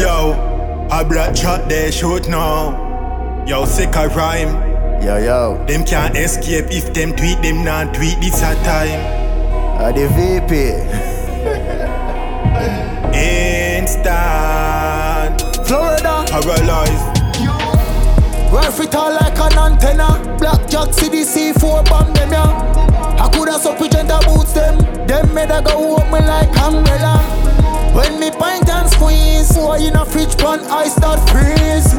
Yo, I Blakjak they shoot now. Yo, Sikka Rymes. Yo, yo, Them can't escape if them tweet, them not tweet this a time. uh, the VP. Instant Florida, paralyzed. Worth it all like an antenna. Blakjak so in a fridge pan, I start freeze.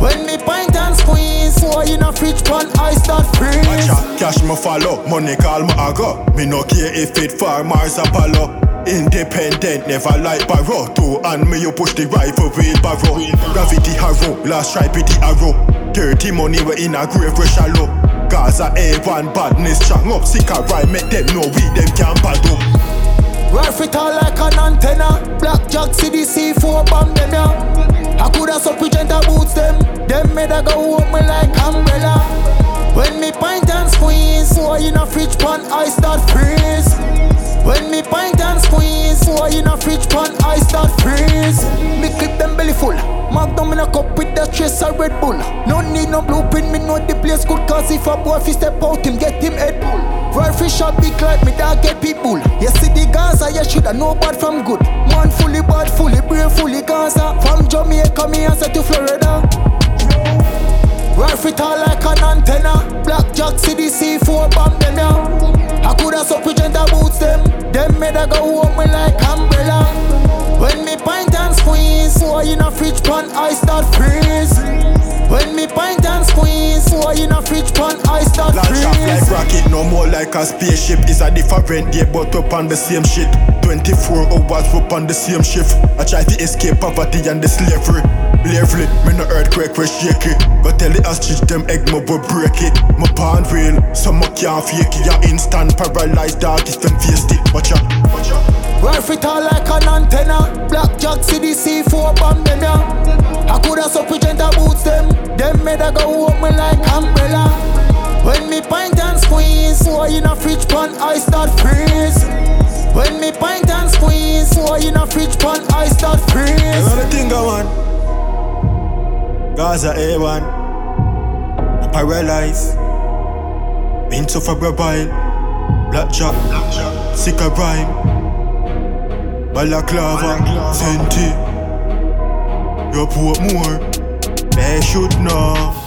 When me pint and squeeze, so in a fridge pan, I start freeze. Watcha, cash me follow, money call me a go. Me no care if it far Mars Apollo. Independent, never like borrow. Two and me you push the rifle wheelbarrow. Gravity harrow, last try with the arrow. Dirty money we in a grave we shallow. Gaza A1 badness strong up, Sikka Rymes, make them know we them can't it all like an antenna. Blakjak CDC, Up me like umbrella. When me pint and squeeze, so in a fridge pan, I start freeze. When me pint and squeeze, so in a fridge pan, I start freeze. Me clip them belly full. Magnum in a cup with that trace of Red Bull. No need no blueprint, me know the place good cause if a boy fi step out, him get him head full. Rare fish a big like me dog get people. You see the Gaza, you shoulda know bad from good. Man fully bad, fully brave, fully Gaza. From Jamaica, me answer to Florida. It all like an antenna. Blakjak CDC, four bomb them, yeah. I coulda supplicant boots them. Them made a go up me like umbrella. When me pint and squeeze, so in a fridge pan, I start freeze. When me pint and squeeze, so in a fridge pan, I start Launch off like rocket, no more like a spaceship. It's a different day, but up on the same shit. 24 hours up on the same shift. I try to escape poverty and the slavery. Bravely, me no earthquake we shake it. Go tell the ostrich them egg me we break it. My pan real, so me can't fake it. Ya instant paralyzed if them face it. Watch out, watch out. Rifle it all like an antenna. Blakjak CDC, four bomb them, yeah. I coulda supplicant boots them. Them made a go up me like umbrella. When me pint and squeeze, so in a fridge pan, I start freeze. When me pint and squeeze, so in a fridge pan, I start freeze. Another thing I want. Gaza A1. Paralyzed. Been so for a while. Blakjak. Sick a rhyme. Balaclava. Senti. You put more. They should know.